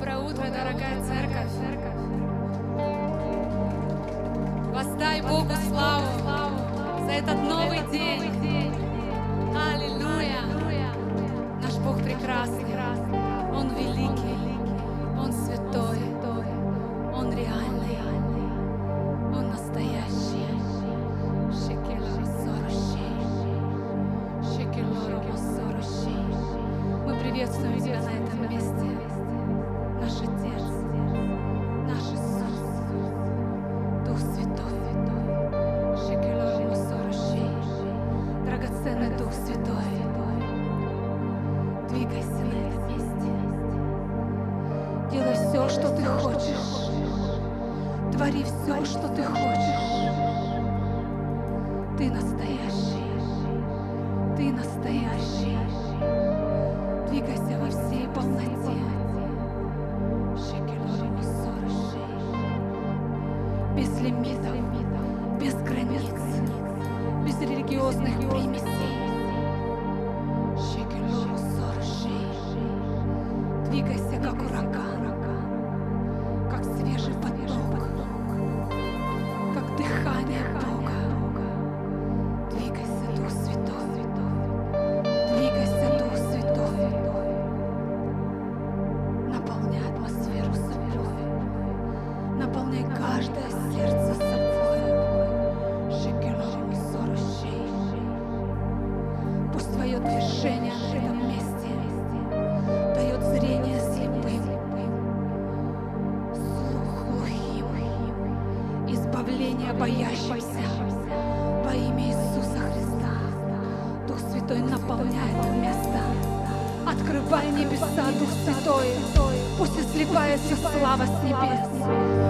Доброе утро, дорогая церковь. Воздай Богу славу за этот новый день. что ты хочешь. Твори все, что ты хочешь. наполняй атмосферу свою, наполняй каждое сердце сливается слава с небес.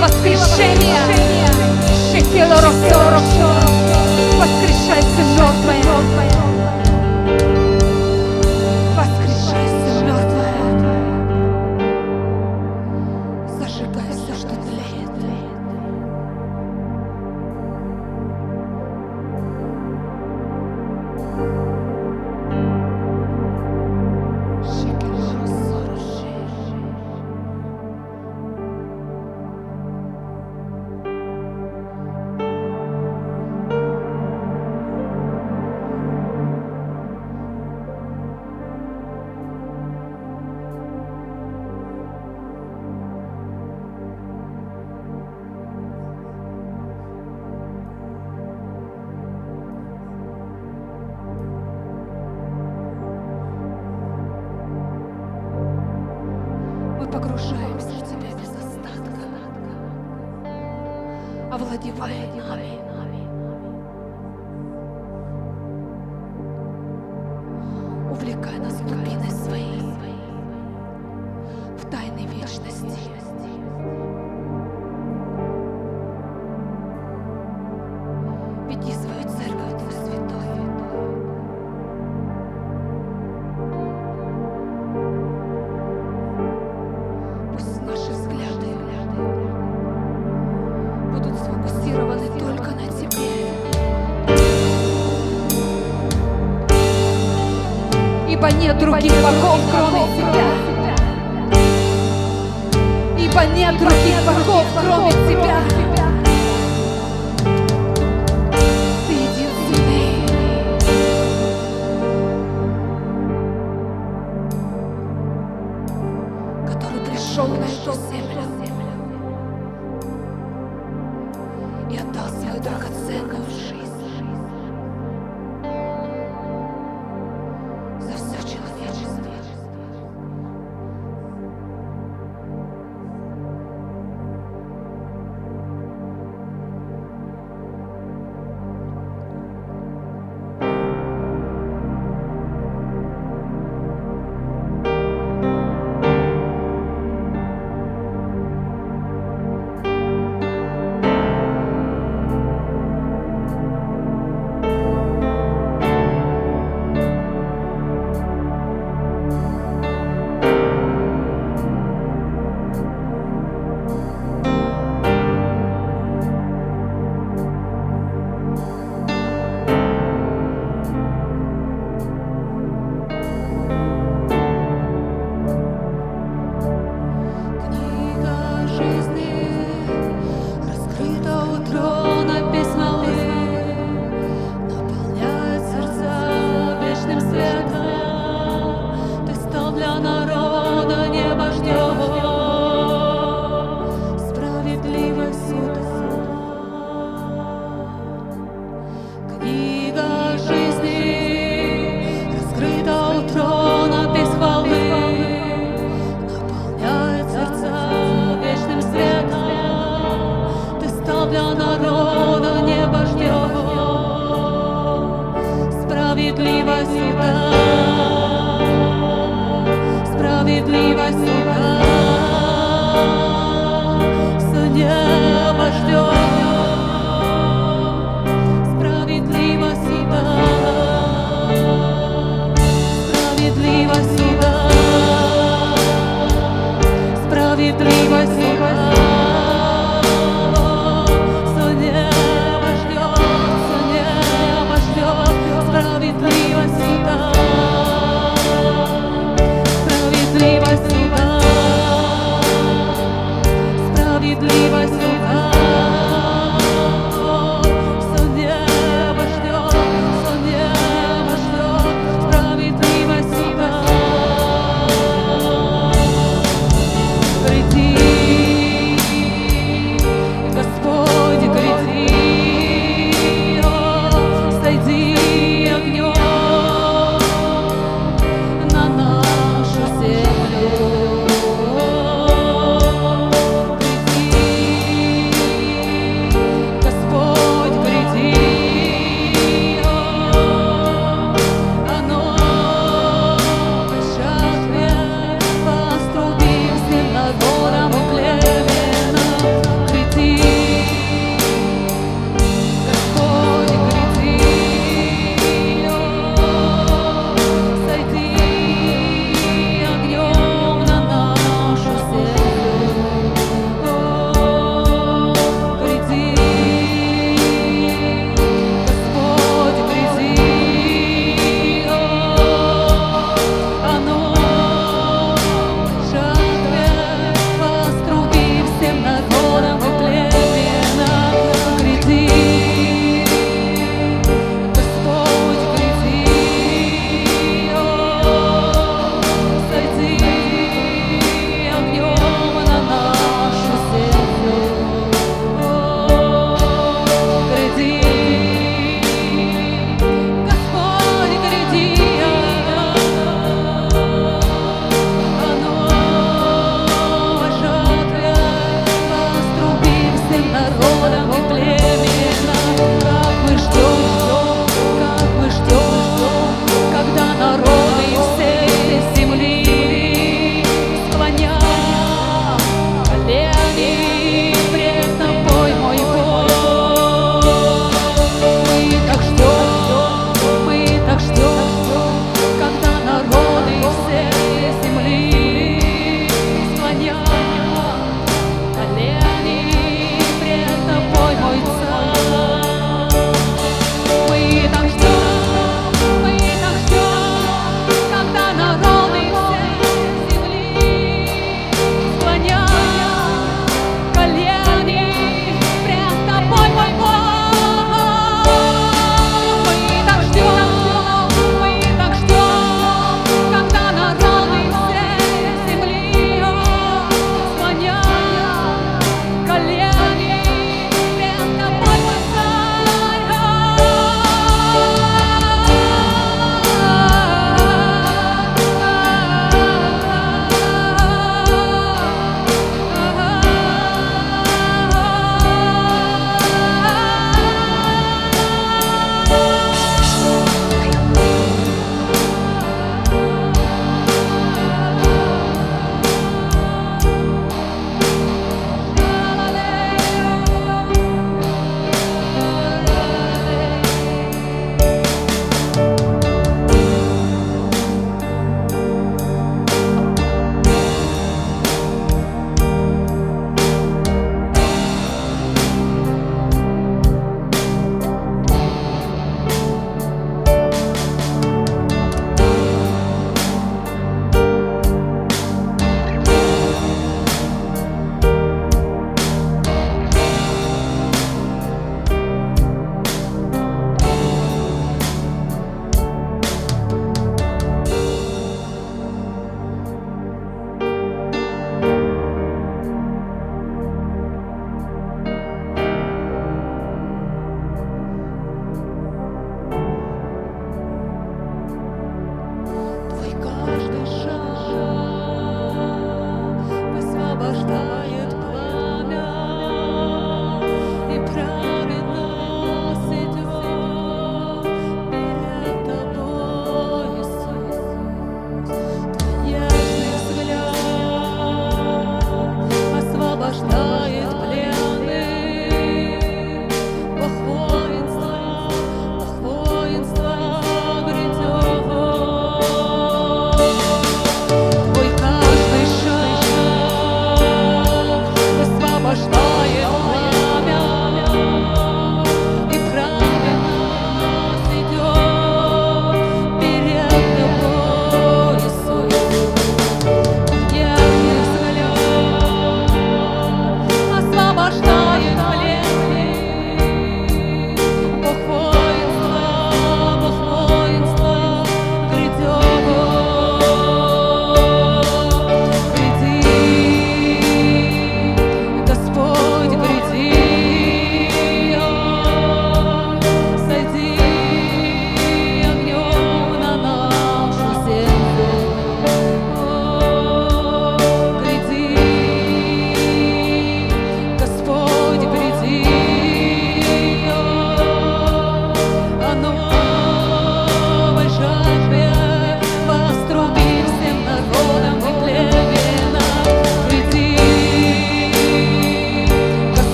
воскрешения. Воскрешай, нас глубины своей, в тайной вечности. руки богов, кроме тебя. Ибо нет руки богов, кроме тебя. Ты единственный, который пришел на эту землю и отдал свою драгоценную жизнь. справедливость и да.